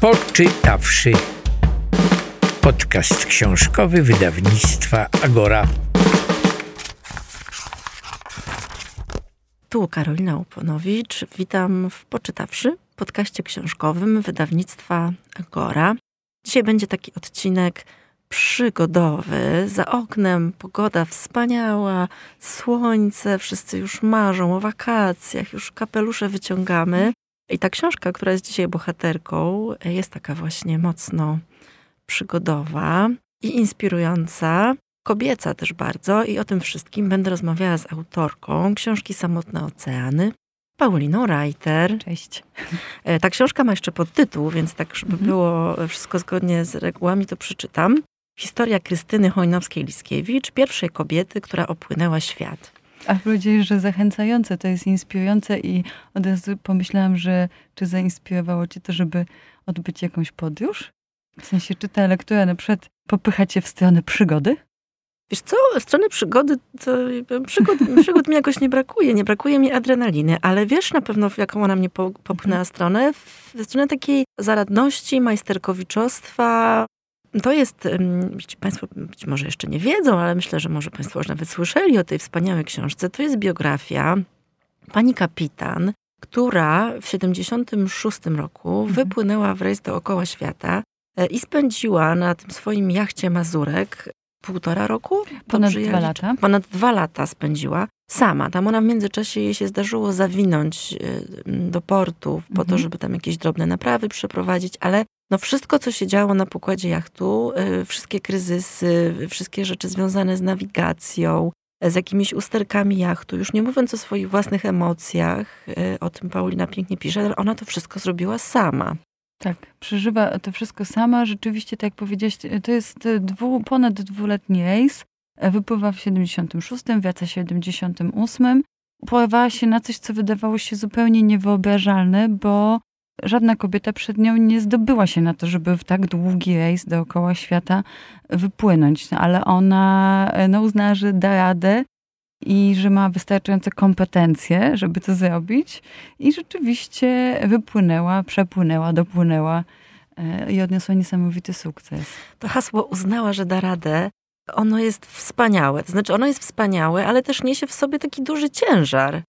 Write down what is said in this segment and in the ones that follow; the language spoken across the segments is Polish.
Poczytawszy. Podcast książkowy wydawnictwa Agora. Tu Karolina Uponowicz. Witam w Poczytawszy, podcaście książkowym wydawnictwa Agora. Dzisiaj będzie taki odcinek przygodowy. Za oknem pogoda wspaniała, słońce, wszyscy już marzą o wakacjach, już kapelusze wyciągamy. I ta książka, która jest dzisiaj bohaterką, jest taka właśnie mocno przygodowa i inspirująca, kobieca też bardzo. I o tym wszystkim będę rozmawiała z autorką książki Samotne Oceany, Pauliną Reiter. Cześć. E, ta książka ma jeszcze podtytuł, więc tak, żeby mhm. było wszystko zgodnie z regułami, to przeczytam. Historia Krystyny Hojnowskiej-Liskiewicz, pierwszej kobiety, która opłynęła świat. A powiedziałeś, że zachęcające, to jest inspirujące i od razu pomyślałam, że czy zainspirowało cię to, żeby odbyć jakąś podróż? W sensie, czy ta lektura na przykład popycha cię w stronę przygody? Wiesz co, w stronę przygody, to przygód, przygód mi jakoś nie brakuje, nie brakuje mi adrenaliny, ale wiesz na pewno, w jaką ona mnie popchnęła stronę? W stronę takiej zaradności, majsterkowiczostwa, to jest, Państwo być może jeszcze nie wiedzą, ale myślę, że może Państwo już nawet słyszeli o tej wspaniałej książce. To jest biografia pani kapitan, która w 76 roku mhm. wypłynęła w rejs dookoła świata e, i spędziła na tym swoim jachcie Mazurek półtora roku? Ponad dwa lata. Ponad dwa lata spędziła sama. Tam ona w międzyczasie jej się zdarzyło zawinąć e, do portu po mhm. to, żeby tam jakieś drobne naprawy przeprowadzić, ale no wszystko, co się działo na pokładzie jachtu, y, wszystkie kryzysy, wszystkie rzeczy związane z nawigacją, z jakimiś usterkami jachtu, już nie mówiąc o swoich własnych emocjach, y, o tym Paulina pięknie pisze, ale ona to wszystko zrobiła sama. Tak, przeżywa to wszystko sama. Rzeczywiście, tak jak powiedziałeś, to jest dwu, ponad dwuletni rejs. Wypływa w 76, wraca w 78. Pływała się na coś, co wydawało się zupełnie niewyobrażalne, bo żadna kobieta przed nią nie zdobyła się na to, żeby w tak długi rejs dookoła świata wypłynąć. No, ale ona no, uznała, że da radę i że ma wystarczające kompetencje, żeby to zrobić. I rzeczywiście wypłynęła, przepłynęła, dopłynęła e, i odniosła niesamowity sukces. To hasło uznała, że da radę. Ono jest wspaniałe. To znaczy, ono jest wspaniałe, ale też niesie w sobie taki duży ciężar.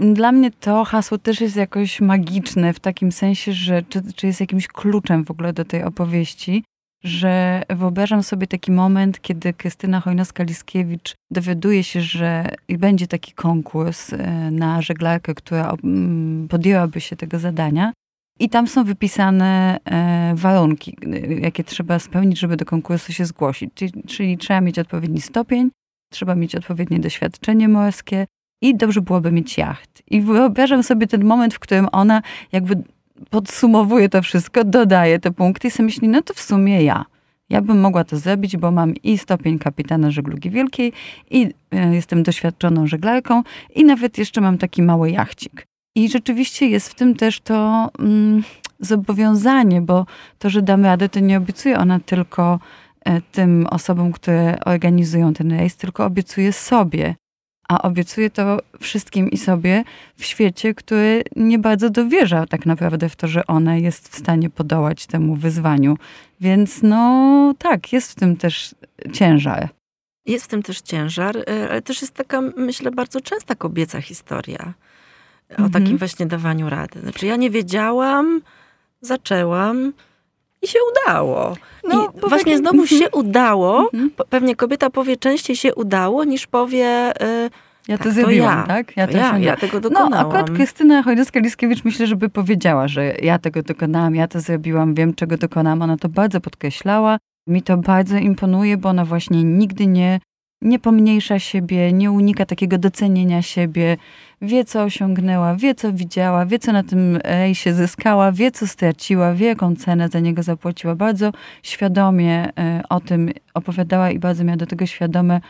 Dla mnie to hasło też jest jakoś magiczne w takim sensie, że czy, czy jest jakimś kluczem w ogóle do tej opowieści, że wyobrażam sobie taki moment, kiedy Krystyna Hojnowska-Liskiewicz dowiaduje się, że będzie taki konkurs e, na żeglarkę, która podjęłaby się tego zadania. I tam są wypisane e, warunki, jakie trzeba spełnić, żeby do konkursu się zgłosić. Czyli, czyli trzeba mieć odpowiedni stopień, trzeba mieć odpowiednie doświadczenie morskie, i dobrze byłoby mieć jacht. I wyobrażam sobie ten moment, w którym ona jakby podsumowuje to wszystko, dodaje te punkty i sobie myśli, no to w sumie ja. Ja bym mogła to zrobić, bo mam i stopień kapitana żeglugi wielkiej, i e, jestem doświadczoną żeglarką, i nawet jeszcze mam taki mały jachcik. I rzeczywiście jest w tym też to mm, zobowiązanie, bo to, że damy radę, to nie obiecuje ona tylko e, tym osobom, które organizują ten rejs, tylko obiecuje sobie, a obiecuje to wszystkim i sobie w świecie, który nie bardzo dowierza tak naprawdę w to, że ona jest w stanie podołać temu wyzwaniu. Więc no tak, jest w tym też ciężar. Jest w tym też ciężar, e, ale też jest taka, myślę, bardzo częsta kobieca historia o mhm. takim właśnie dawaniu rady. Znaczy, ja nie wiedziałam, zaczęłam, i się udało. No, I właśnie znowu mm -hmm. się udało. Mm -hmm. Pewnie kobieta powie częściej się udało, niż powie... Yy, ja tak, to zrobiłam, ja. tak? Ja, to ja, ja tego dokonałam. No, akurat Krystyna Chojnowska-Liskiewicz myślę, żeby powiedziała, że ja tego dokonałam, ja to zrobiłam, wiem, czego dokonałam. Ona to bardzo podkreślała. Mi to bardzo imponuje, bo ona właśnie nigdy nie, nie pomniejsza siebie, nie unika takiego docenienia siebie. Wie, co osiągnęła, wie, co widziała, wie, co na tym rejsie zyskała, wie, co straciła, wie, jaką cenę za niego zapłaciła. Bardzo świadomie e, o tym opowiadała i bardzo miała do tego świadome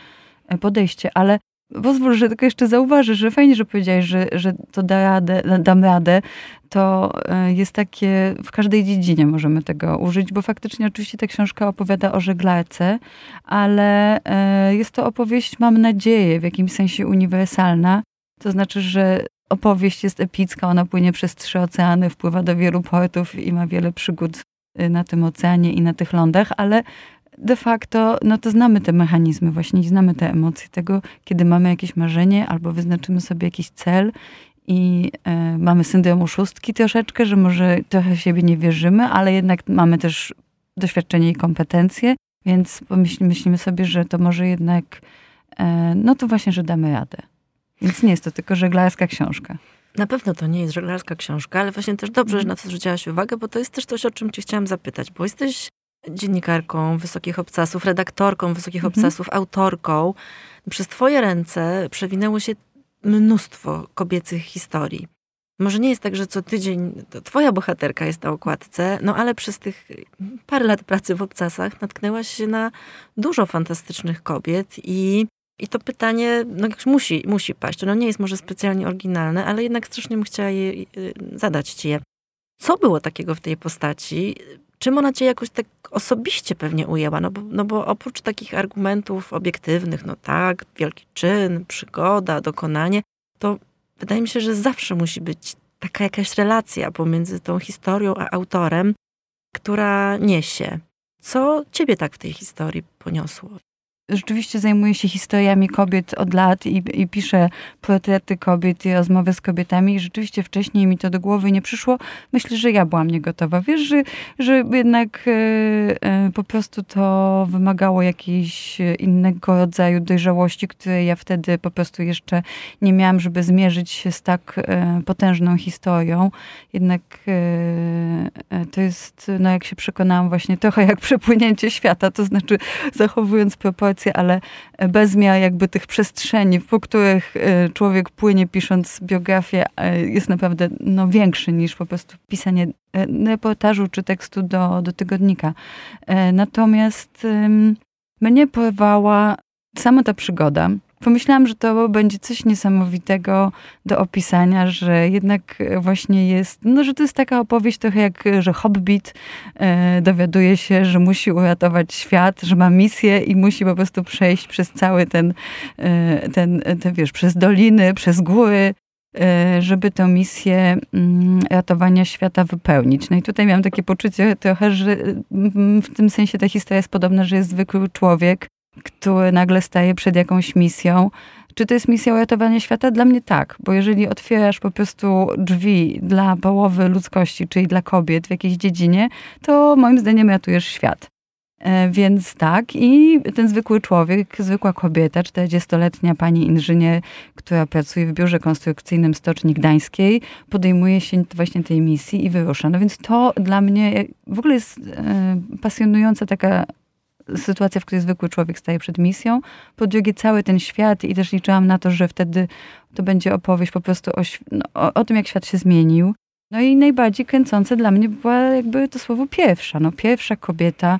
e, podejście. Ale Pozwól, że tylko jeszcze zauważę, że fajnie, że powiedziałeś, że, że to da radę, dam radę. To e, jest takie, w każdej dziedzinie możemy tego użyć, bo faktycznie oczywiście ta książka opowiada o żeglarce, ale e, jest to opowieść, mam nadzieję, w jakimś sensie uniwersalna. To znaczy, że opowieść jest epicka, ona płynie przez trzy oceany, wpływa do wielu portów i ma wiele przygód y, na tym oceanie i na tych lądach, ale de facto, no to znamy te mechanizmy właśnie, znamy te emocje tego, kiedy mamy jakieś marzenie albo wyznaczymy sobie jakiś cel i y, mamy syndrom oszustki troszeczkę, że może trochę siebie nie wierzymy, ale jednak mamy też doświadczenie i kompetencje, więc myślimy sobie, że to może jednak, y, no to właśnie, że damy radę. Więc nie jest to tylko żeglarska książka. Na pewno to nie jest żeglarska książka, ale właśnie też dobrze, że na to zwróciłaś uwagę, bo to jest też coś, o czym cię chciałam zapytać, bo jesteś dziennikarką Wysokich Obcasów, redaktorką Wysokich mhm. Obcasów, autorką. Przez twoje ręce przewinęło się mnóstwo kobiecych historii. Może nie jest tak, że co tydzień to twoja bohaterka jest na okładce, no ale przez tych parę lat pracy w obcasach natknęłaś się na dużo fantastycznych kobiet i i to pytanie no, musi, musi paść. Ono nie jest może specjalnie oryginalne, ale jednak strasznie bym chciała je, y, zadać ci je. Co było takiego w tej postaci? Czym ona cię jakoś tak osobiście pewnie ujęła? No bo, no bo oprócz takich argumentów obiektywnych, no tak, wielki czyn, przygoda, dokonanie, to wydaje mi się, że zawsze musi być taka jakaś relacja pomiędzy tą historią a autorem, która niesie. Co ciebie tak w tej historii poniosło? Rzeczywiście zajmuję się historiami kobiet od lat i, i piszę portrety kobiet i rozmowy z kobietami i rzeczywiście wcześniej mi to do głowy nie przyszło. Myślę, że ja byłam niegotowa. Wiesz, że, że jednak e, e, po prostu to wymagało jakiejś innego rodzaju dojrzałości, której ja wtedy po prostu jeszcze nie miałam, żeby zmierzyć się z tak e, potężną historią. Jednak to jest, no jak się przekonałam, właśnie trochę jak przepłynięcie świata, to znaczy zachowując proporcje ale bez miar jakby tych przestrzeni, po których e, człowiek płynie pisząc biografię, jest naprawdę no, większy niż po prostu pisanie e, reportażu czy tekstu do, do tygodnika. Natomiast mnie porwała sama ta przygoda pomyślałam, że to będzie coś niesamowitego do opisania, że jednak właśnie jest, no że to jest taka opowieść trochę jak, że Hobbit e, dowiaduje się, że musi uratować świat, że ma misję i musi po prostu przejść przez cały ten, e, ten, wiesz, przez doliny, przez góry, e, żeby tę misję mm, ratowania świata wypełnić. No i tutaj miałam takie poczucie trochę, że mm, w tym sensie ta historia jest podobna, że jest zwykły człowiek, który nagle staje przed jakąś misją. Czy to jest misja uratowania świata? Dla mnie tak, bo jeżeli otwierasz po prostu drzwi dla połowy ludzkości, czyli dla kobiet w jakiejś dziedzinie, to moim zdaniem ratujesz świat. E, więc tak, i ten zwykły człowiek, zwykła kobieta, 40-letnia pani inżynier, która pracuje w biurze konstrukcyjnym Stoczni Gdańskiej, podejmuje się właśnie tej misji i wyrusza. No więc to dla mnie w ogóle jest e, pasjonująca taka sytuacja, w której zwykły człowiek staje przed misją. Po drugie, cały ten świat i też liczyłam na to, że wtedy to będzie opowieść po prostu o, no, o, o tym, jak świat się zmienił. No i najbardziej kręcące dla mnie była jakby to słowo pierwsza. No pierwsza kobieta,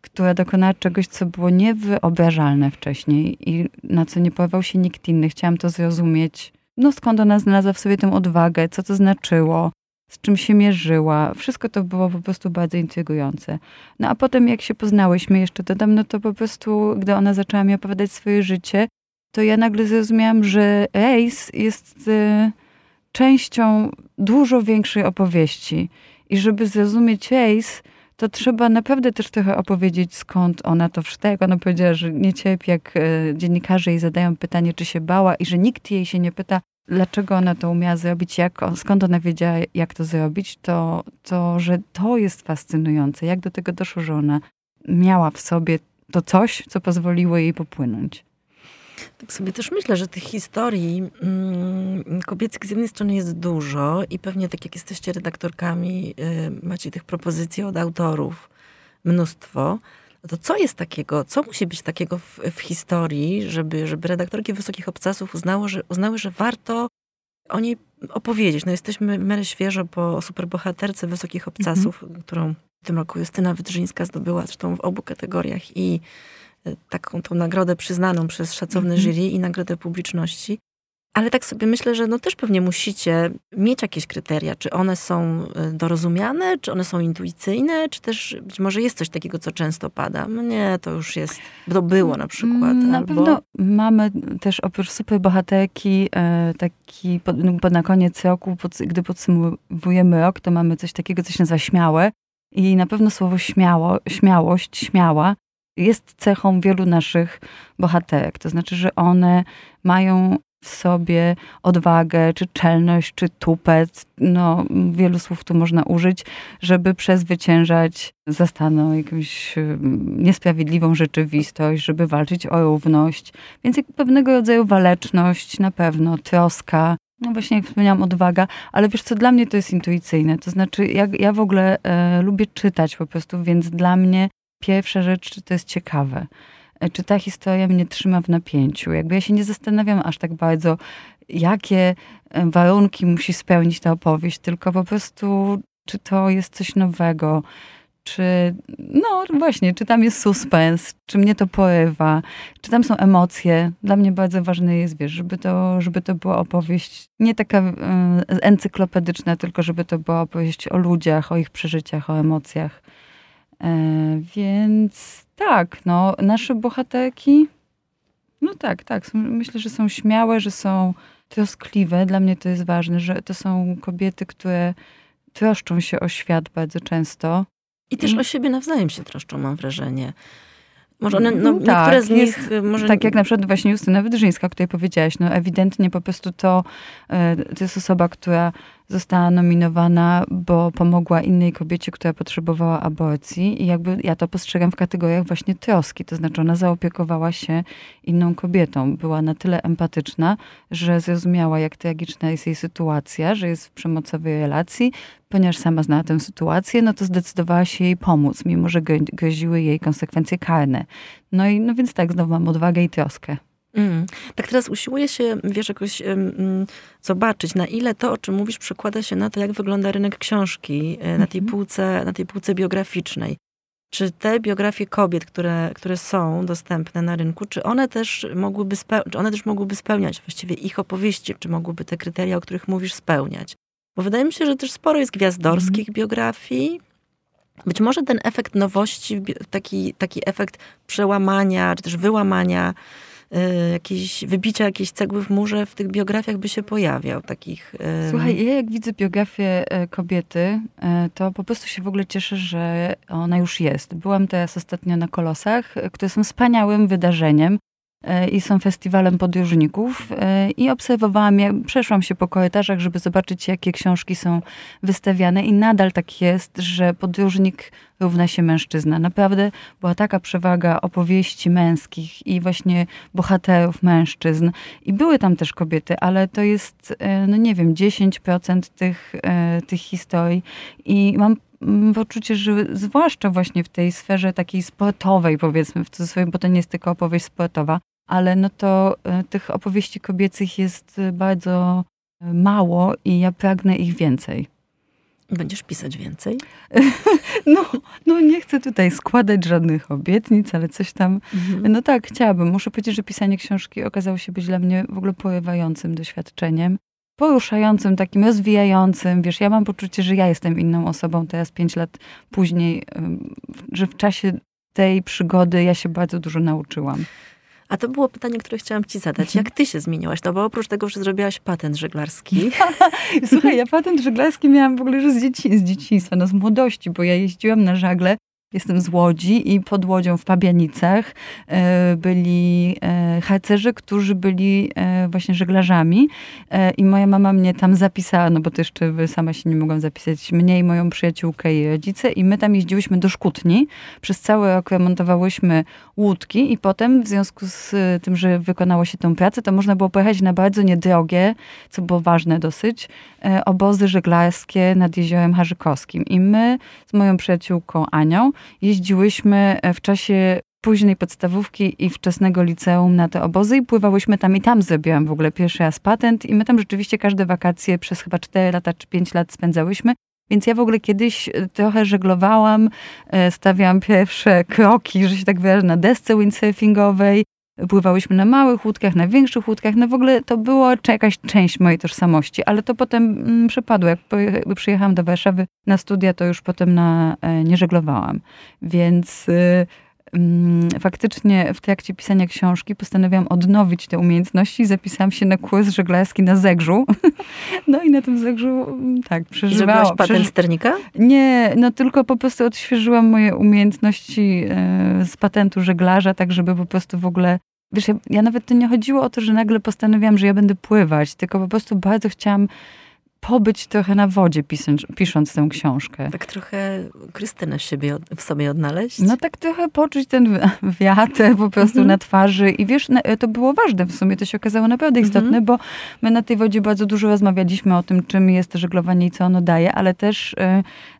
która dokonała czegoś, co było niewyobrażalne wcześniej i na co nie pojawiał się nikt inny. Chciałam to zrozumieć. No skąd ona znalazła w sobie tę odwagę, co to znaczyło, z czym się mierzyła. Wszystko to było po prostu bardzo intrygujące. No a potem jak się poznałyśmy jeszcze dodam, no to po prostu, gdy ona zaczęła mi opowiadać swoje życie, to ja nagle zrozumiałam, że Ace jest y, częścią dużo większej opowieści. I żeby zrozumieć Ace, to trzeba naprawdę też trochę opowiedzieć, skąd ona to wszystko. Ona powiedziała, że nie cierpi, jak y, dziennikarze jej zadają pytanie, czy się bała i że nikt jej się nie pyta, dlaczego ona to umiała zrobić, jak, skąd ona wiedziała, jak to zrobić, to, to, że to jest fascynujące. Jak do tego doszło, że ona miała w sobie to coś, co pozwoliło jej popłynąć. Tak sobie też myślę, że tych historii mm, kobiecych z jednej strony jest dużo i pewnie tak jak jesteście redaktorkami, y, macie tych propozycji od autorów mnóstwo. No to co jest takiego, co musi być takiego w, w historii, żeby, żeby redaktorki Wysokich Obcasów uznało, że, uznały, że warto o niej opowiedzieć. No jesteśmy miarę świeżo po superbohaterce Wysokich Obcasów, mhm. którą w tym roku Justyna Wydrzyńska zdobyła zresztą w obu kategoriach i e, taką tą nagrodę przyznaną przez szacowne mhm. jury i nagrodę publiczności. Ale tak sobie myślę, że no też pewnie musicie mieć jakieś kryteria, czy one są y, dorozumiane, czy one są intuicyjne, czy też być może jest coś takiego, co często pada. No nie, to już jest, to było na przykład. Na albo... pewno mamy też oprócz superbohaterki e, taki, no, na koniec roku, gdy podsumowujemy rok, to mamy coś takiego, co się nazywa śmiałe, I na pewno słowo śmiało, śmiałość, śmiała jest cechą wielu naszych bohaterek. To znaczy, że one mają w sobie odwagę, czy czelność, czy tupet, no wielu słów tu można użyć, żeby przezwyciężać zastaną jakąś niesprawiedliwą rzeczywistość, żeby walczyć o równość. Więc pewnego rodzaju waleczność na pewno, troska, no właśnie jak wspomniałam, odwaga, ale wiesz co, dla mnie to jest intuicyjne. To znaczy, ja, ja w ogóle e, lubię czytać po prostu, więc dla mnie pierwsza rzecz, to jest ciekawe. E, czy ta historia mnie trzyma w napięciu? Jakby ja się nie zastanawiam aż tak bardzo, jakie e, warunki musi spełnić ta opowieść, tylko po prostu, czy to jest coś nowego, czy, no właśnie, czy tam jest suspens, czy mnie to porywa, czy tam są emocje. Dla mnie bardzo ważne jest, wiesz, żeby to, żeby to była opowieść nie taka y, encyklopedyczna, tylko żeby to była opowieść o ludziach, o ich przeżyciach, o emocjach. Więc tak, no, nasze bohaterki, no tak, tak, są, myślę, że są śmiałe, że są troskliwe. Dla mnie to jest ważne, że to są kobiety, które troszczą się o świat bardzo często. I też I... o siebie nawzajem się troszczą, mam wrażenie. Może one, no, tak, niektóre z nich... Jest, y, może... Tak jak na przykład właśnie Justyna Wydrzyńska, o której powiedziałaś, no ewidentnie po prostu to, e, to jest osoba, która została nominowana, bo pomogła innej kobiecie, która potrzebowała aborcji i jakby ja to postrzegam w kategoriach właśnie troski, to znaczy ona zaopiekowała się inną kobietą, była na tyle empatyczna, że zrozumiała, jak tragiczna jest jej sytuacja, że jest w przemocowej relacji, ponieważ sama znała tę sytuację, no to zdecydowała się jej pomóc, mimo że groziły jej konsekwencje karne. No i no więc tak, znowu mam odwagę i troskę. Mm. Tak teraz usiłuję się, wiesz, jakoś um, zobaczyć, na ile to, o czym mówisz, przekłada się na to, jak wygląda rynek książki mm -hmm. na, tej mhm. półce, na tej półce biograficznej. Czy te biografie kobiet, które, które są dostępne na rynku, czy one też mogłyby, czy one też mogłyby spełniać właściwie ich opowieści, czy mogłyby te kryteria, o których mówisz, spełniać? Bo wydaje mi się, że też sporo jest gwiazdorskich mm biografii. Być może ten efekt nowości, taki, taki efekt przełamania, czy też wyłamania jakieś wybicia jakiejś cegły w murze w tych biografiach by się pojawiał takich. Słuchaj, ja jak widzę biografię e, kobiety, e, to po prostu się w ogóle cieszę, że ona już jest. Byłam teraz ostatnio na Kolosach, e, które są wspaniałym wydarzeniem i są festiwalem podróżników i obserwowałam, ja przeszłam się po korytarzach, żeby zobaczyć, jakie książki są wystawiane i nadal tak jest, że podróżnik równa się mężczyzna. Naprawdę była taka przewaga opowieści męskich i właśnie bohaterów mężczyzn. I były tam też kobiety, ale to jest, no nie wiem, 10% tych, tych historii. I mam poczucie, że zwłaszcza właśnie w tej sferze takiej sportowej, powiedzmy w cudzysłowie, bo to nie jest tylko opowieść sportowa, ale no to e, tych opowieści kobiecych jest e, bardzo e, mało i ja pragnę ich więcej. Będziesz pisać więcej? No, no nie chcę tutaj składać żadnych obietnic, ale coś tam. Mhm. No tak, chciałabym. Muszę powiedzieć, że pisanie książki okazało się być dla mnie w ogóle porywającym doświadczeniem. Poruszającym, takim rozwijającym. Wiesz, ja mam poczucie, że ja jestem inną osobą teraz, pięć lat później, że w czasie tej przygody ja się bardzo dużo nauczyłam. A to było pytanie, które chciałam ci zadać. Jak ty się zmieniłaś? No bo oprócz tego, że zrobiłaś patent żeglarski. Słuchaj, ja patent żeglarski miałam w ogóle już z, dzieci, z dzieciństwa, no z młodości, bo ja jeździłam na żagle Jestem z Łodzi i pod Łodzią w Pabianicach e, byli e, harcerzy, którzy byli e, właśnie żeglarzami i moja mama mnie tam zapisała, no bo to jeszcze sama się nie mogłam zapisać, mnie i moją przyjaciółkę i rodzice i my tam jeździłyśmy do Szkutni. Przez cały rok remontowałyśmy łódki i potem w związku z tym, że wykonało się tę pracę, to można było pojechać na bardzo niedrogie, co było ważne dosyć, obozy żeglarskie nad jeziorem Harzykowskim. I my z moją przyjaciółką Anią jeździłyśmy e, w czasie późnej podstawówki i wczesnego liceum na te obozy i pływałyśmy tam i tam zrobiłam w ogóle pierwszy raz patent i my tam rzeczywiście każde wakacje przez chyba 4 lata czy 5 lat spędzałyśmy. Więc ja w ogóle kiedyś e, trochę żeglowałam, e, stawiałam pierwsze kroki, że się tak wyrażę, na desce windsurfingowej. Pływałyśmy na małych łódkach, na większych łódkach. No w ogóle to była jakaś część mojej tożsamości, ale to potem mm, przepadło. Jak przyjechałam do Warszawy na studia, to już potem na, e, nie żeglowałam. Więc y, mm, faktycznie w trakcie pisania książki postanowiłam odnowić te umiejętności i zapisałam się na kurs żeglarski na Zegrzu. No i na tym Zegrzu mm, tak, przeżywałam. Zrobiłaś patent sternika? Nie, no tylko po prostu odświeżyłam moje umiejętności e, z patentu żeglarza, tak żeby po prostu w ogóle Wiesz, ja, ja nawet to nie chodziło o to, że nagle postanowiłam, że ja będę pływać, tylko po prostu bardzo chciałam pobyć trochę na wodzie, pisząc, pisząc tę książkę. Tak trochę Krystynę w, siebie, w sobie odnaleźć? No tak trochę poczuć ten wiatr po prostu mhm. na twarzy. I wiesz, to było ważne w sumie, to się okazało naprawdę mhm. istotne, bo my na tej wodzie bardzo dużo rozmawialiśmy o tym, czym jest żeglowanie i co ono daje, ale też y,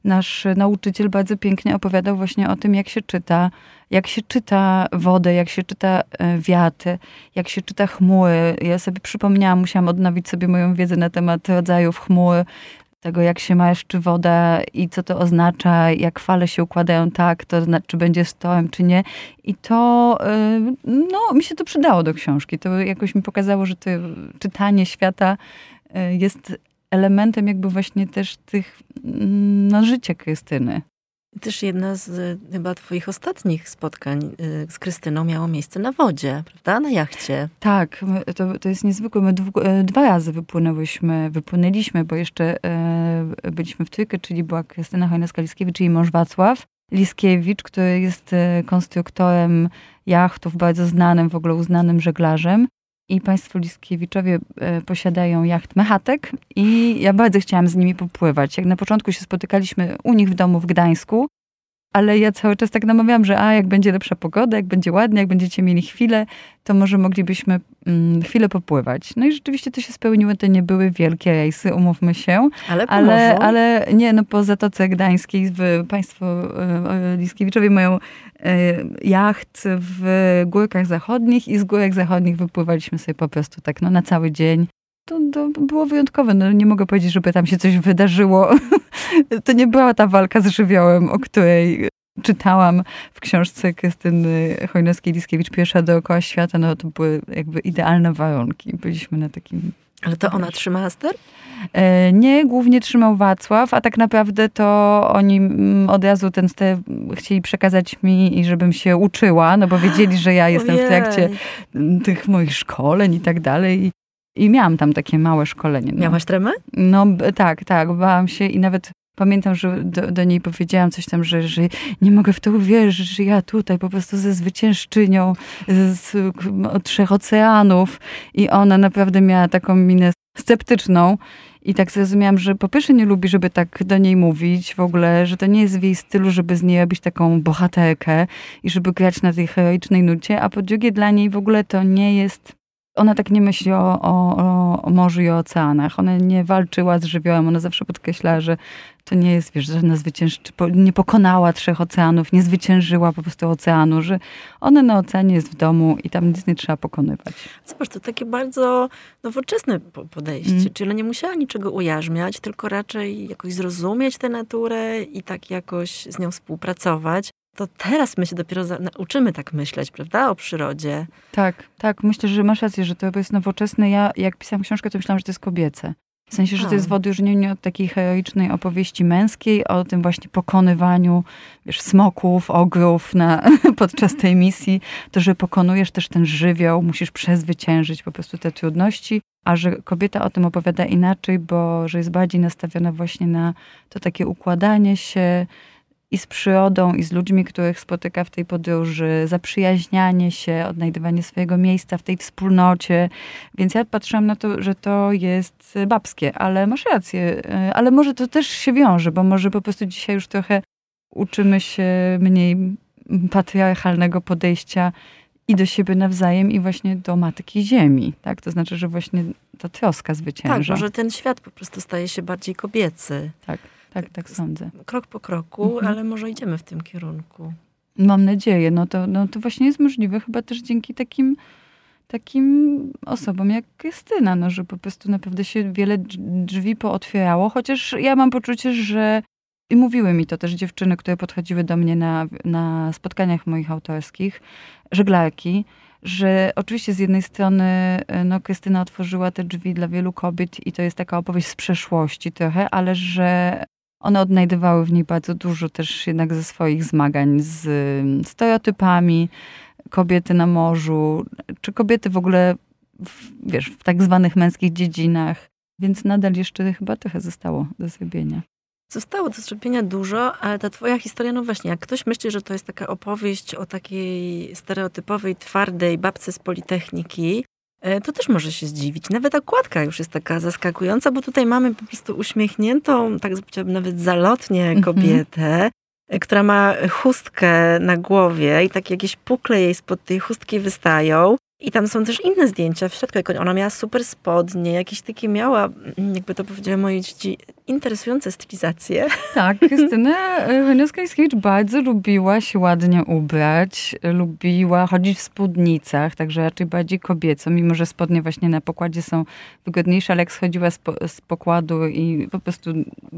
nasz nauczyciel bardzo pięknie opowiadał właśnie o tym, jak się czyta jak się czyta wodę, jak się czyta e, wiatr, jak się czyta chmury. Ja sobie przypomniałam, musiałam odnowić sobie moją wiedzę na temat rodzajów chmury, tego jak się maszczy woda i co to oznacza, jak fale się układają tak, to znaczy, czy będzie stołem, czy nie. I to, e, no, mi się to przydało do książki. To jakoś mi pokazało, że to czytanie świata e, jest elementem jakby właśnie też tych, mm, no, życia Krystyny. Też jedna z chyba twoich ostatnich spotkań y, z Krystyną miało miejsce na wodzie, prawda? Na jachcie. Tak, to, to jest niezwykłe. My e, dwa razy wypłynęłyśmy, wypłynęliśmy, bo jeszcze e, byliśmy w trójkę, czyli była Krystyna Hojnowska-Liskiewicz i mąż Wacław Liskiewicz, który jest konstruktorem jachtów, bardzo znanym, w ogóle uznanym żeglarzem i państwo Liskiewiczowie e, posiadają jacht Mechatek i ja bardzo chciałam z nimi popływać. Jak na początku się spotykaliśmy u nich w domu w Gdańsku, ale ja cały czas tak namawiałam, że a, jak będzie lepsza pogoda, jak będzie ładnie, jak będziecie mieli chwilę, to może moglibyśmy mm, chwilę popływać. No i rzeczywiście to się spełniło, to nie były wielkie rejsy, umówmy się. Ale ale, ale nie, no po Zatoce Gdańskiej w, państwo e, Liskiewiczowie mają e, jacht w Górkach Zachodnich i z Górek Zachodnich wypływaliśmy sobie po prostu tak no, na cały dzień to, to, było wyjątkowe. No, nie mogę powiedzieć, żeby tam się coś wydarzyło. to nie była ta walka z żywiołem, o której czytałam w książce Krystyny Chojnowskiej-Liskiewicz Pierwsza dookoła świata. No to były jakby idealne warunki. Byliśmy na takim... Ale to ona trzymała ster? E, nie, głównie trzymał Wacław, a tak naprawdę to oni mm, od razu ten ster chcieli przekazać mi i żebym się uczyła, no bo wiedzieli, że ja jestem Ojej. w trakcie tych moich szkoleń i tak dalej. I miałam tam takie małe szkolenie. No. Miałaś tremę? No tak, tak, bałam się i nawet pamiętam, że do, do, niej powiedziałam coś tam, że, że nie mogę w to uwierzyć, że ja tutaj po prostu ze zwyciężczynią z, z, od trzech oceanów i ona naprawdę miała taką minę sceptyczną. I tak zrozumiałam, że po pierwsze nie lubi, żeby tak do niej mówić w ogóle, że to nie jest w jej stylu, żeby z niej robić taką bohaterkę i żeby grać na tej heroicznej nucie, a po drugie dla niej w ogóle to nie jest ona tak nie myśli o, o, o morzu i o oceanach. Ona nie walczyła z żywiołem. Ona zawsze podkreśla, że to nie jest, wiesz, żadna zwyciężczyni, nie pokonała trzech oceanów, nie zwyciężyła po prostu oceanu, że ona na oceanie jest w domu i tam nic nie trzeba pokonywać. Zobacz, to takie bardzo nowoczesne podejście. Mm. Czyli ona nie musiała niczego ujarzmiać, tylko raczej jakoś zrozumieć tę naturę i tak jakoś z nią współpracować to teraz my się dopiero nauczymy tak myśleć, prawda, o przyrodzie. Tak, tak. Myślę, że masz rację, że to jest nowoczesne. Ja, jak pisałam książkę, to myślałam, że to jest kobiece. W sensie, że to jest w odróżnieniu od takiej heroicznej opowieści męskiej, o tym właśnie pokonywaniu, wiesz, smoków, ogrów na, podczas tej misji, to, że pokonujesz też ten żywioł, musisz przezwyciężyć po prostu te trudności, a że kobieta o tym opowiada inaczej, bo że jest bardziej nastawiona właśnie na to takie układanie się, i z przyrodą, i z ludźmi, których spotyka w tej podróży, zaprzyjaźnianie się, odnajdywanie swojego miejsca w tej wspólnocie. Więc ja patrzyłam na to, że to jest babskie, ale masz rację, e, ale może to też się wiąże, bo może po prostu dzisiaj już trochę uczymy się mniej patriarchalnego podejścia i do siebie nawzajem, i właśnie do Matki Ziemi. Tak? To znaczy, że właśnie ta troska zwycięża. Tak, może ten świat po prostu staje się bardziej kobiecy. Tak. Tak, tak sądzę. Krok po kroku, mhm. ale może idziemy w tym kierunku. Mam nadzieję. No to, no to właśnie jest możliwe chyba też dzięki takim, takim osobom jak Krystyna, no, że po prostu naprawdę się wiele drzwi pootwierało, chociaż ja mam poczucie, że i mówiły mi to też dziewczyny, które podchodziły do mnie na, na spotkaniach moich autorskich, żeglarki, że oczywiście z jednej strony no, Krystyna otworzyła te drzwi dla wielu kobiet i to jest taka opowieść z przeszłości trochę, ale że one odnajdywały w niej bardzo dużo też jednak ze swoich zmagań z stereotypami, kobiety na morzu, czy kobiety w ogóle, w, wiesz, w tak zwanych męskich dziedzinach. Więc nadal jeszcze chyba trochę zostało do zrobienia. Zostało do zrobienia dużo, ale ta twoja historia, no właśnie, jak ktoś myśli, że to jest taka opowieść o takiej stereotypowej, twardej babce z Politechniki, to też może się zdziwić. Nawet okładka już jest taka zaskakująca, bo tutaj mamy po prostu uśmiechniętą, tak powiedziałabym nawet zalotnie mhm. kobietę, e, która ma chustkę na głowie i takie jakieś pukle jej spod tej chustki wystają. I tam są też inne zdjęcia w środku, jak ona miała super spodnie, jakieś takie miała, mm, jakby to powiedziały moje dzieci, interesujące stylizacje. Tak, Krystyna Honiowska-Iskiewicz bardzo lubiła się ładnie ubrać, lubiła chodzić w spódnicach, także raczej bardziej kobieco, mimo że spodnie właśnie na pokładzie są wygodniejsze, ale jak schodziła z, po, z pokładu i po prostu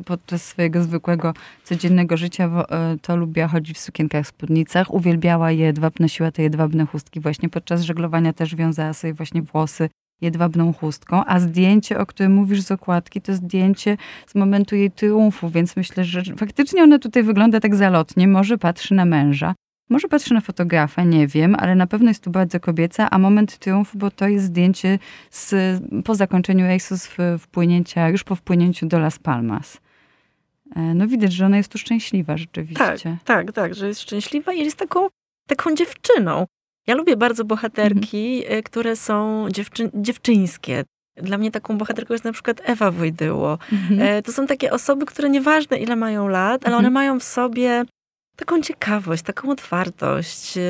podczas swojego zwykłego, codziennego życia, e, to lubiła chodzić w sukienkach, spódnicach, uwielbiała jedwab, nosiła te jedwabne chustki właśnie podczas żeglowania też wiązała sobie właśnie włosy jedwabną chustką, a zdjęcie, o którym mówisz z okładki, to zdjęcie z momentu jej triumfu, więc myślę, że faktycznie ona tutaj wygląda tak zalotnie. Może patrzy na męża, może patrzy na fotografę, nie wiem, ale na pewno jest tu bardzo kobieca, a moment triumfu, bo to jest zdjęcie z, po zakończeniu rejsu wpłynięcia, już po wpłynięciu do Las Palmas. E, no widać, że ona jest tu szczęśliwa rzeczywiście. Tak, tak, tak, że jest szczęśliwa i jest taką, taką dziewczyną. Ja lubię bardzo bohaterki, mhm. które są dziewczy dziewczyńskie. Dla mnie taką bohaterką jest na przykład Ewa Wojdyło. Mhm. E, to są takie osoby, które nieważne ile mają lat, ale one mhm. mają w sobie taką ciekawość, taką otwartość, e,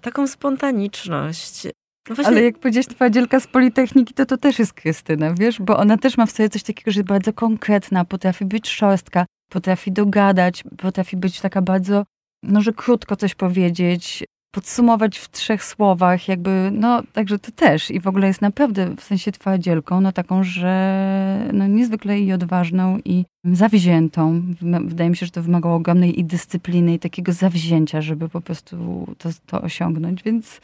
taką spontaniczność. No właśnie... Ale jak powiedziałeś, twoja dzielka z Politechniki, to to też jest Krystyna, wiesz? Bo ona też ma w sobie coś takiego, że jest bardzo konkretna, potrafi być szorstka, potrafi dogadać, potrafi być taka bardzo, no że krótko coś powiedzieć, podsumować w trzech słowach, jakby, no, także to też. I w ogóle jest naprawdę w sensie twardzielką, no taką, że no, niezwykle i odważną i zawziętą. Wydaje mi się, że to wymagało ogromnej i dyscypliny i takiego zawzięcia, żeby po prostu to, to osiągnąć, więc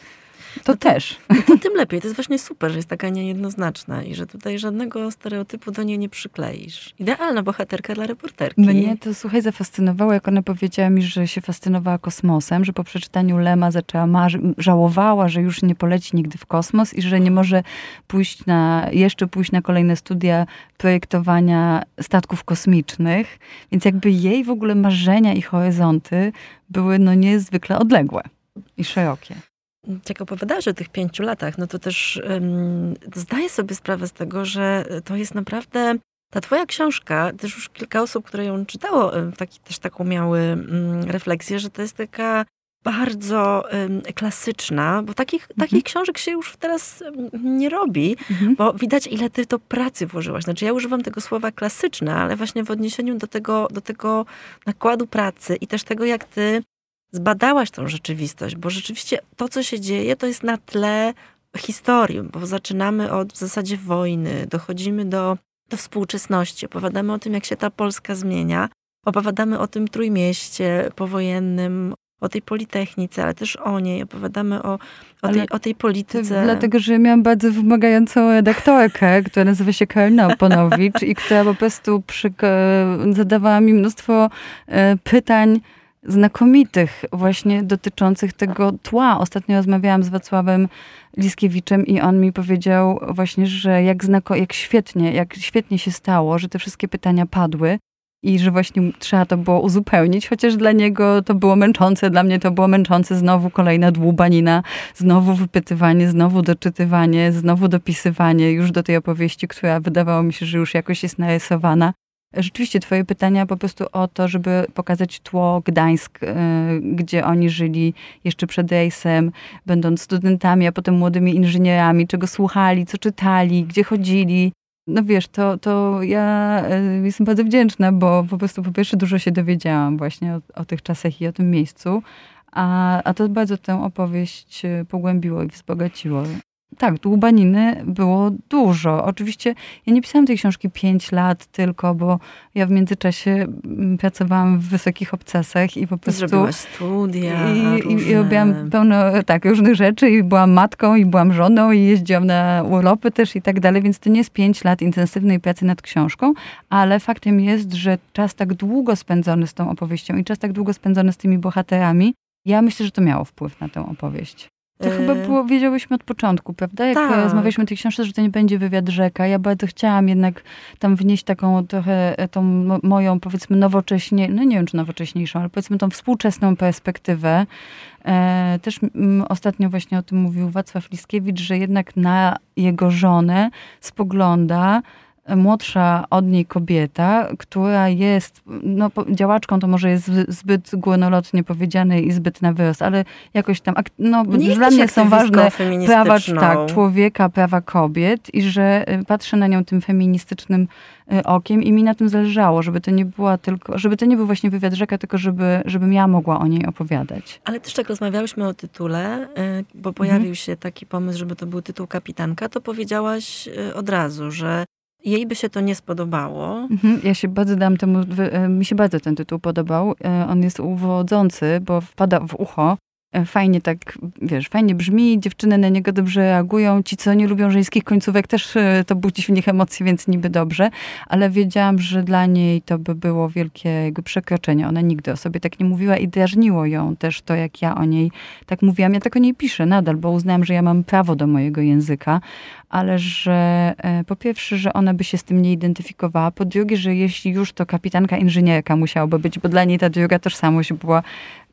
to, no to też. To tym lepiej. To jest właśnie super, że jest taka niejednoznaczna i że tutaj żadnego stereotypu do niej nie przykleisz. Idealna bohaterka dla reporterki. Mnie to, słuchaj, zafascynowało, jak ona powiedziała mi, że się fascynowała kosmosem, że po przeczytaniu Lema zaczęła marzyć, żałowała, że już nie poleci nigdy w kosmos i że nie może pójść na, jeszcze pójść na kolejne studia projektowania statków kosmicznych. Więc jakby jej w ogóle marzenia i horyzonty były no niezwykle odległe i szerokie jak opowiadasz o tych pięciu latach, no to też um, zdaję sobie sprawę z tego, że to jest naprawdę ta twoja książka, też już kilka osób, które ją czytało, taki, też taką miały um, refleksję, że to jest taka bardzo um, klasyczna, bo takich, mhm. takich książek się już teraz nie robi, mhm. bo widać, ile ty to pracy włożyłaś. Znaczy, ja używam tego słowa klasyczne, ale właśnie w odniesieniu do tego, do tego nakładu pracy i też tego, jak ty zbadałaś tą rzeczywistość, bo rzeczywiście to, co się dzieje, to jest na tle historii, bo zaczynamy od w zasadzie wojny, dochodzimy do, do współczesności, opowiadamy o tym, jak się ta Polska zmienia, opowiadamy o tym trójmieście powojennym, o tej Politechnice, ale też o niej, opowiadamy o, o, tej, o tej polityce. Dlatego, że miałam bardzo wymagającą redaktorkę, która nazywa się Karolina Oponowicz i która po prostu przy, zadawała mi mnóstwo e, pytań, znakomitych właśnie dotyczących tego tła. Ostatnio rozmawiałam z Wacławem Liskiewiczem i on mi powiedział właśnie, że jak, znako, jak świetnie, jak świetnie się stało, że te wszystkie pytania padły i że właśnie trzeba to było uzupełnić, chociaż dla niego to było męczące, dla mnie to było męczące, znowu kolejna dłubanina, znowu wypytywanie, znowu doczytywanie, znowu dopisywanie już do tej opowieści, która wydawało mi się, że już jakoś jest narysowana. Rzeczywiście twoje pytania po prostu o to, żeby pokazać tło Gdańsk, y, gdzie oni żyli jeszcze przed rejsem, będąc studentami, a potem młodymi inżynierami, czego słuchali, co czytali, gdzie chodzili. No wiesz, to, to ja y, jestem bardzo wdzięczna, bo po prostu po pierwsze dużo się dowiedziałam właśnie o, o tych czasach i o tym miejscu, a, a to bardzo tę opowieść y, pogłębiło i wzbogaciło. Tak, dłubaniny było dużo. Oczywiście ja nie pisałam tej książki 5 lat tylko, bo ja w międzyczasie mm, pracowałam w wysokich obcasach i po prostu... Zrobiłaś studia I, różne. i, I robiłam pełno tak, różnych rzeczy i byłam matką i byłam żoną i jeździłam na urlopy też i tak dalej, więc to nie jest 5 lat intensywnej pracy nad książką, ale faktem jest, że czas tak długo spędzony z tą opowieścią i czas tak długo spędzony z tymi bohaterami, ja myślę, że to miało wpływ na tę opowieść. To chyba E, było, wiedziałyśmy od początku, prawda? Jak Tak. rozmawialiśmy o tej książce, że to nie będzie wywiad rzeka. Ja bardzo chciałam jednak tam wnieść taką trochę e, tą mo- moją, powiedzmy, nowocześnie, no nie wiem czy nowocześniejszą, ale powiedzmy tą współczesną perspektywę. E, też ostatnio właśnie o tym mówił Wacław Liskiewicz, że jednak na jego żonę spogląda młodsza od niej kobieta, która jest, no działaczką to może jest zbyt górnolotnie powiedziane i zbyt na wyrost, ale jakoś tam, no Nie dla mnie są ważne prawa tak, człowieka, prawa kobiet i że y, patrzę na nią tym feministycznym y, okiem i mi na tym zależało, żeby to nie była tylko, żeby to nie był właśnie wywiad rzeka, tylko żeby, żebym ja mogła o niej opowiadać. Ale też jak rozmawiałyśmy o tytule, y, bo pojawił się taki pomysł, żeby to był tytuł kapitanka, to powiedziałaś od razu, że jej by się to nie spodobało. Mhm, Ja się bardzo dam temu, e, mi się bardzo ten tytuł podobał. E, On jest uwodzący, bo wpada w ucho. E, Fajnie tak, wiesz, fajnie brzmi, dziewczyny na niego dobrze reagują. Ci, co nie lubią żeńskich końcówek, też to budzi w nich emocje, więc niby dobrze. Ale wiedziałam, że dla niej to by było wielkie jakby przekroczenie. Ona nigdy o sobie tak nie mówiła i drażniło ją też to, jak ja o niej tak mówiłam. Ja tak o niej piszę nadal, bo uznałam, że ja mam prawo do mojego języka, ale że e, po pierwsze, że ona by się z tym nie identyfikowała, po drugie, że jeśli już to kapitanka inżynierka musiałaby być, bo dla niej ta druga tożsamość była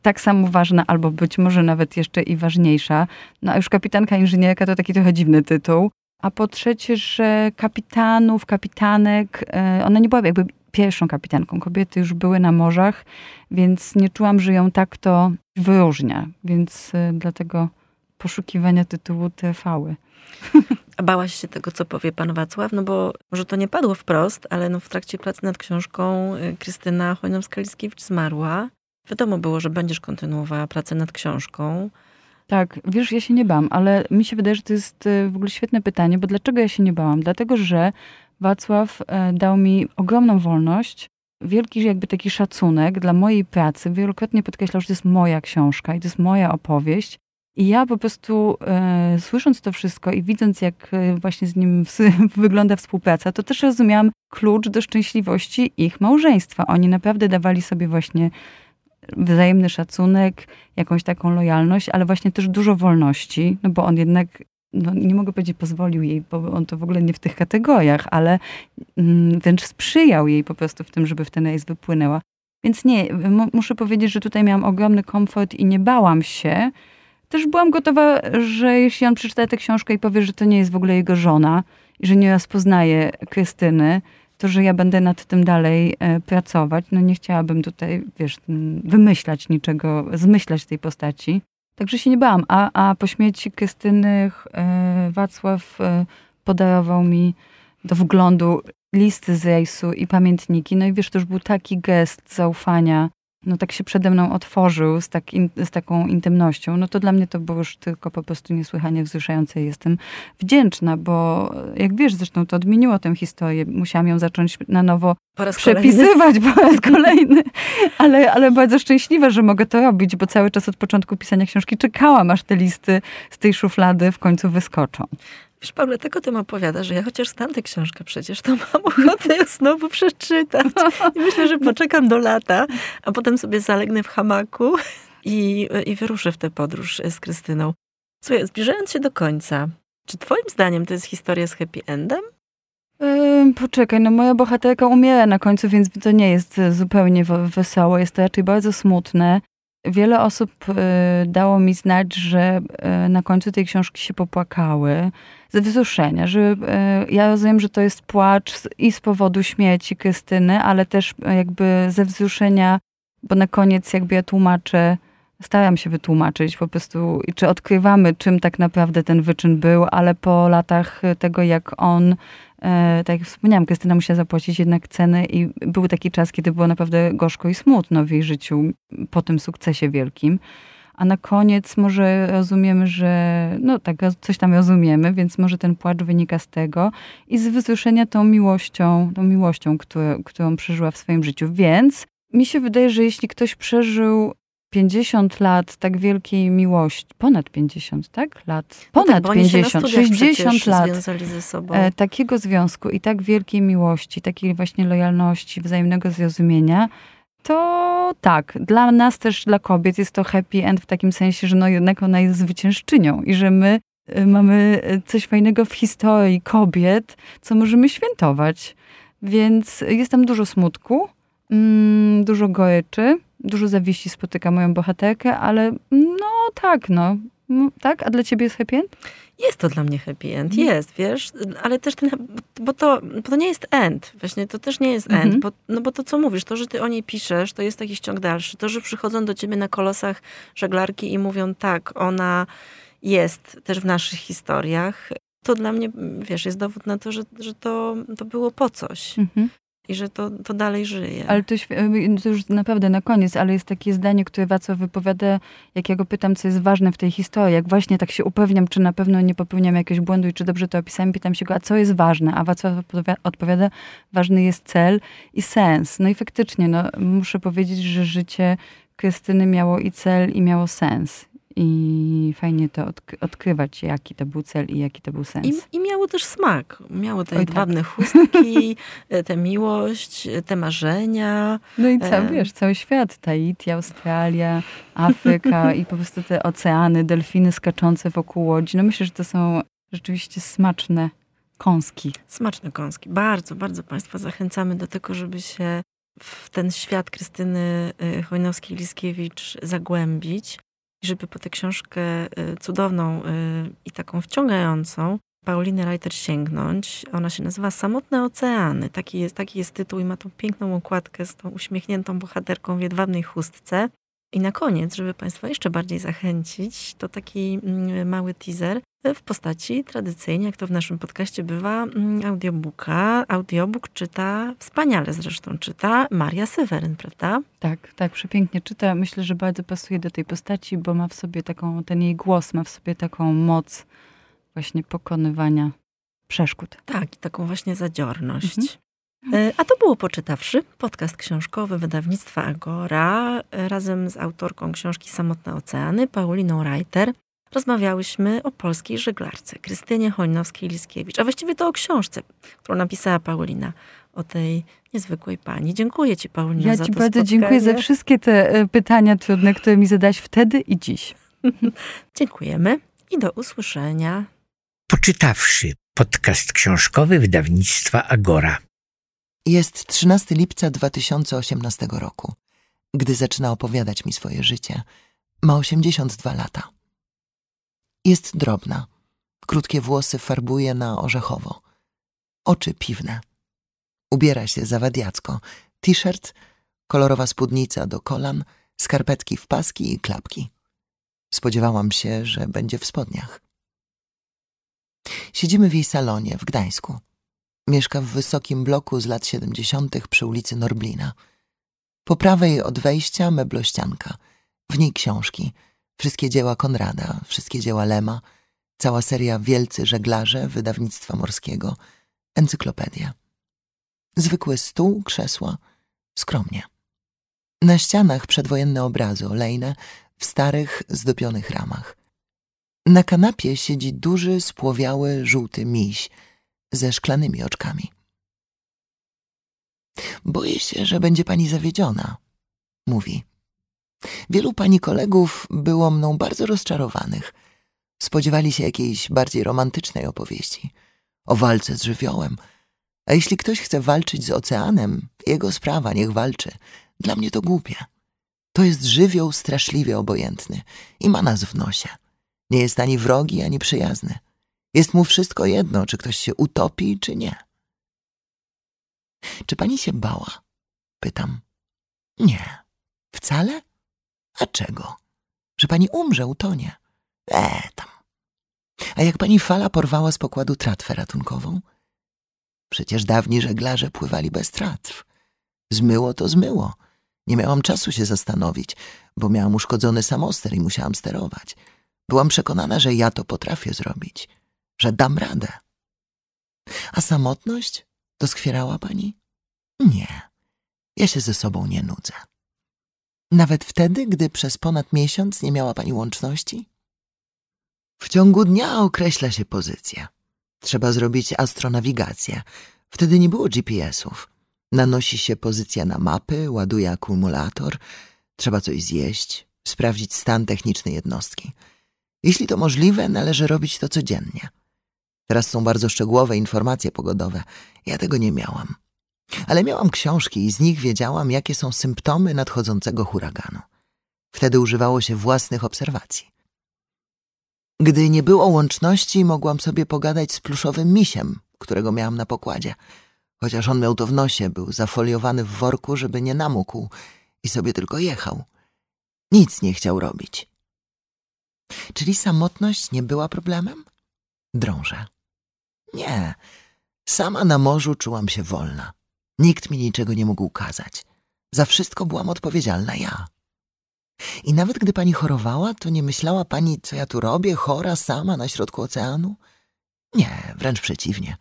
tak samo ważna, albo być może nawet jeszcze i ważniejsza. No a już kapitanka inżynierka to taki trochę dziwny tytuł. A po trzecie, że kapitanów, kapitanek, e, ona nie była jakby pierwszą kapitanką. Kobiety już były na morzach, więc nie czułam, że ją tak to wyróżnia. Więc e, dlatego poszukiwania tytułu trwały. A bałaś się tego, co powie pan Wacław? No bo może to nie padło wprost, ale no w trakcie pracy nad książką y, Krystyna Chojnowska-Liskiewicz zmarła. Wiadomo było, że będziesz kontynuowała pracę nad książką. Tak, wiesz, ja się nie bałam, ale mi się wydaje, że to jest e, w ogóle świetne pytanie, bo dlaczego ja się nie bałam? Dlatego, że Wacław e, dał mi ogromną wolność, wielki jakby taki szacunek dla mojej pracy. Wielokrotnie podkreślał, że to jest moja książka i to jest moja opowieść. I ja po prostu e, słysząc to wszystko i widząc, jak e, właśnie z nim wygląda współpraca, to też rozumiałam klucz do szczęśliwości ich małżeństwa. Oni naprawdę dawali sobie właśnie wzajemny szacunek, jakąś taką lojalność, ale właśnie też dużo wolności, no bo on jednak, no nie mogę powiedzieć pozwolił jej, bo on to w ogóle nie w tych kategoriach, ale mm, wręcz sprzyjał jej po prostu w tym, żeby w ten rejs wypłynęła. Więc nie, mu- muszę powiedzieć, że tutaj miałam ogromny komfort i nie bałam się. Też byłam gotowa, że jeśli on przeczyta tę książkę i powie, że to nie jest w ogóle jego żona i że nie rozpoznaje Krystyny, to, że ja będę nad tym dalej e, pracować. No nie chciałabym tutaj, wiesz, wymyślać niczego, zmyślać tej postaci. Także się nie bałam. A, a po śmierci Krystyny e, Wacław e, podarował mi do wglądu listy z rejsu i pamiętniki. No i wiesz, to już był taki gest zaufania. No tak się przede mną otworzył z, tak in, z taką intymnością. No to dla mnie to było już tylko po prostu niesłychanie wzruszające. Jestem wdzięczna, bo jak wiesz, zresztą to odmieniło tę historię. Musiałam ją zacząć na nowo Po raz kolejny. przepisywać po raz kolejny, ale, ale bardzo szczęśliwa, że mogę to robić, bo cały czas od początku pisania książki czekałam, aż te listy z tej szuflady w końcu wyskoczą. Wiesz, Paula, tak o tym opowiada, że ja chociaż znam tę książkę przecież, to mam ochotę ją znowu przeczytać. I myślę, że poczekam do lata, a potem sobie zalegnę w hamaku i, i wyruszę w tę podróż z Krystyną. Słuchaj, zbliżając się do końca, czy twoim zdaniem to jest historia z happy endem? Ym, poczekaj, no moja bohaterka umiera na końcu, więc to nie jest e, zupełnie we- wesoło, jest to raczej bardzo smutne. Wiele osób e, dało mi znać, że e, na końcu tej książki się popłakały wzruszenia, że e, ja rozumiem, że to jest płacz i z powodu śmierci Krystyny, ale też e, jakby ze wzruszenia, bo na koniec jakby ja tłumaczę, staram się wytłumaczyć po prostu, czy odkrywamy, czym tak naprawdę ten wyczyn był, ale po latach tego, jak on E, tak jak wspomniałam, Krystyna musiała zapłacić jednak cenę i był taki czas, kiedy było naprawdę gorzko i smutno w jej życiu po tym sukcesie wielkim. A na koniec może rozumiemy, że no tak, coś tam rozumiemy, więc może ten płacz wynika z tego i z wysłyszenia tą miłością, tą miłością, którą, którą przeżyła w swoim życiu. Więc mi się wydaje, że jeśli ktoś przeżył 50 lat tak wielkiej miłości, ponad 50, tak? Lat, ponad no tak, 50, 60 lat e, takiego związku i tak wielkiej miłości, takiej właśnie lojalności, wzajemnego zrozumienia, to tak, dla nas też, dla kobiet jest to happy end w takim sensie, że no jednak ona jest zwyciężczynią i że my y, mamy coś fajnego w historii kobiet, co możemy świętować. Więc jest tam dużo smutku, mm, dużo goryczy, dużo zawiści spotyka moją bohaterkę, ale no tak, no. Tak? A dla ciebie jest happy end? Jest to dla mnie happy end, mhm. jest, wiesz, ale też ten, bo to, bo to nie jest end, właśnie to też nie jest end, mhm. bo, no bo to co mówisz, to, że ty o niej piszesz, to jest jakiś ciąg dalszy, to, że przychodzą do ciebie na kolosach żeglarki i mówią tak, ona jest też w naszych historiach, to dla mnie, wiesz, jest dowód na to, że, że to, to było po coś. Mhm i że to, to dalej żyje. Ale to, to, już naprawdę na koniec, ale jest takie zdanie, które Wacław wypowiada, jak ja go pytam, co jest ważne w tej historii, jak właśnie tak się upewniam, czy na pewno nie popełniam jakiegoś błędu i czy dobrze to opisałem, pytam się go, a co jest ważne? A Wacław odpowiada, ważny jest cel i sens. No i faktycznie, no, muszę powiedzieć, że życie Krystyny miało i cel, i miało sens. I fajnie to odk odkrywać, jaki to był cel i jaki to był sens. I, i miało też smak. Miało te Oj, jedwabne tak. chustki, e, tę miłość, e, te marzenia. No i co, e... wiesz, cały świat. Tahiti, Australia, Afryka i po prostu te oceany, delfiny skaczące wokół łodzi. No myślę, że to są rzeczywiście smaczne kąski. Smaczne kąski. Bardzo, bardzo Państwa zachęcamy do tego, żeby się w ten świat Krystyny Chojnowskiej-Liskiewicz zagłębić żeby po tę książkę y, cudowną y, i taką wciągającą Pauliny Reiter sięgnąć. Ona się nazywa Samotne Oceany. Taki jest, taki jest tytuł i ma tą piękną okładkę z tą uśmiechniętą bohaterką w jedwabnej chustce. I na koniec, żeby Państwa jeszcze bardziej zachęcić, to taki mm, mały teaser w postaci tradycyjnie, jak to w naszym podcaście bywa, mm, audiobooka. Audiobook czyta, wspaniale zresztą czyta Maria Seweryn, prawda? Tak, tak, przepięknie czyta. Myślę, że bardzo pasuje do tej postaci, bo ma w sobie taką, ten jej głos ma w sobie taką moc właśnie pokonywania przeszkód. Tak, i taką właśnie zadziorność. Mhm. E, a to było Poczytawszy, podcast książkowy wydawnictwa Agora, e, razem z autorką książki Samotne Oceany, Pauliną Reiter. Rozmawiałyśmy o polskiej żeglarce, Krystynie Hońnowskiej-Liskiewicz, a właściwie to o książce, którą napisała Paulina, o tej niezwykłej pani. Dziękuję ci, Paulina, ja za ci to bardzo spotkanie. dziękuję za wszystkie te e, pytania trudne, które mi zadaś wtedy i dziś. Dziękujemy i do usłyszenia. Poczytawszy podcast książkowy wydawnictwa Agora. Jest 13 lipca 2018 roku. Gdy zaczyna opowiadać mi swoje życie, ma 82 lata. Jest drobna. Krótkie włosy farbuje na orzechowo. Oczy piwne. Ubiera się zawadiacko. T-shirt, kolorowa spódnica do kolan, skarpetki w paski i klapki. Spodziewałam się, że będzie w spodniach. Siedzimy w jej salonie w Gdańsku. Mieszka w wysokim bloku z lat siedemdziesiątych przy ulicy Norblina. Po prawej od wejścia meblościanka. W niej książki. Wszystkie dzieła Konrada, wszystkie dzieła Lema, cała seria Wielcy Żeglarze wydawnictwa morskiego, encyklopedia. Zwykły stół, krzesła, skromnie. Na ścianach przedwojenne obrazy olejne w starych, zdobionych ramach. Na kanapie siedzi duży, spłowiały, żółty miś – ze szklanymi oczkami. Boję się, że będzie pani zawiedziona, mówi. Wielu pani kolegów było mną bardzo rozczarowanych. Spodziewali się jakiejś bardziej romantycznej opowieści o walce z żywiołem. A jeśli ktoś chce walczyć z oceanem, jego sprawa, niech walczy. Dla mnie to głupie. To jest żywioł straszliwie obojętny i ma nas w nosie. Nie jest ani wrogi, ani przyjazny. Jest mu wszystko jedno, czy ktoś się utopi, czy nie. Czy pani się bała? Pytam. Nie. Wcale? A czego? Że pani umrze, utonie. E, tam. A jak pani fala porwała z pokładu tratwę ratunkową? Przecież dawni żeglarze pływali bez tratw. Zmyło to zmyło. Nie miałam czasu się zastanowić, bo miałam uszkodzony samoster i musiałam sterować. Byłam przekonana, że ja to potrafię zrobić, że dam radę. A samotność? Doskwierała pani? Nie, ja się ze sobą nie nudzę. Nawet wtedy, gdy przez ponad miesiąc nie miała pani łączności? W ciągu dnia określa się pozycja. Trzeba zrobić astronawigację. Wtedy nie było GPS-ów. Nanosi się pozycja na mapy, ładuje akumulator. Trzeba coś zjeść, sprawdzić stan techniczny jednostki. Jeśli to możliwe, należy robić to codziennie. Teraz są bardzo szczegółowe informacje pogodowe. Ja tego nie miałam. Ale miałam książki i z nich wiedziałam, jakie są symptomy nadchodzącego huraganu. Wtedy używało się własnych obserwacji. Gdy nie było łączności, mogłam sobie pogadać z pluszowym misiem, którego miałam na pokładzie. Chociaż on miał to w nosie, był zafoliowany w worku, żeby nie namógł i sobie tylko jechał. Nic nie chciał robić. Czyli samotność nie była problemem? Drążę. Nie. Sama na morzu czułam się wolna. Nikt mi niczego nie mógł kazać. Za wszystko byłam odpowiedzialna ja. I nawet gdy pani chorowała, to nie myślała pani, co ja tu robię, chora, sama na środku oceanu? Nie, wręcz przeciwnie.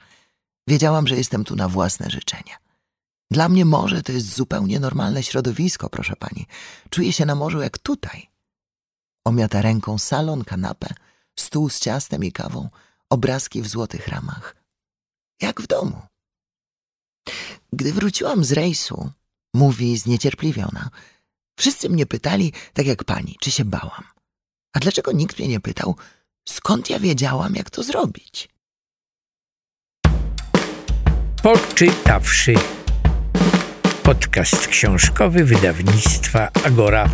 Wiedziałam, że jestem tu na własne życzenie. Dla mnie morze to jest zupełnie normalne środowisko, proszę pani. Czuję się na morzu jak tutaj. Omiata ręką salon, kanapę, stół z ciastem i kawą, obrazki w złotych ramach. Jak w domu. Gdy wróciłam z rejsu, mówi zniecierpliwiona, wszyscy mnie pytali, tak jak pani, czy się bałam. A dlaczego nikt mnie nie pytał, skąd ja wiedziałam, jak to zrobić? Poczytawszy. Podcast książkowy wydawnictwa Agora.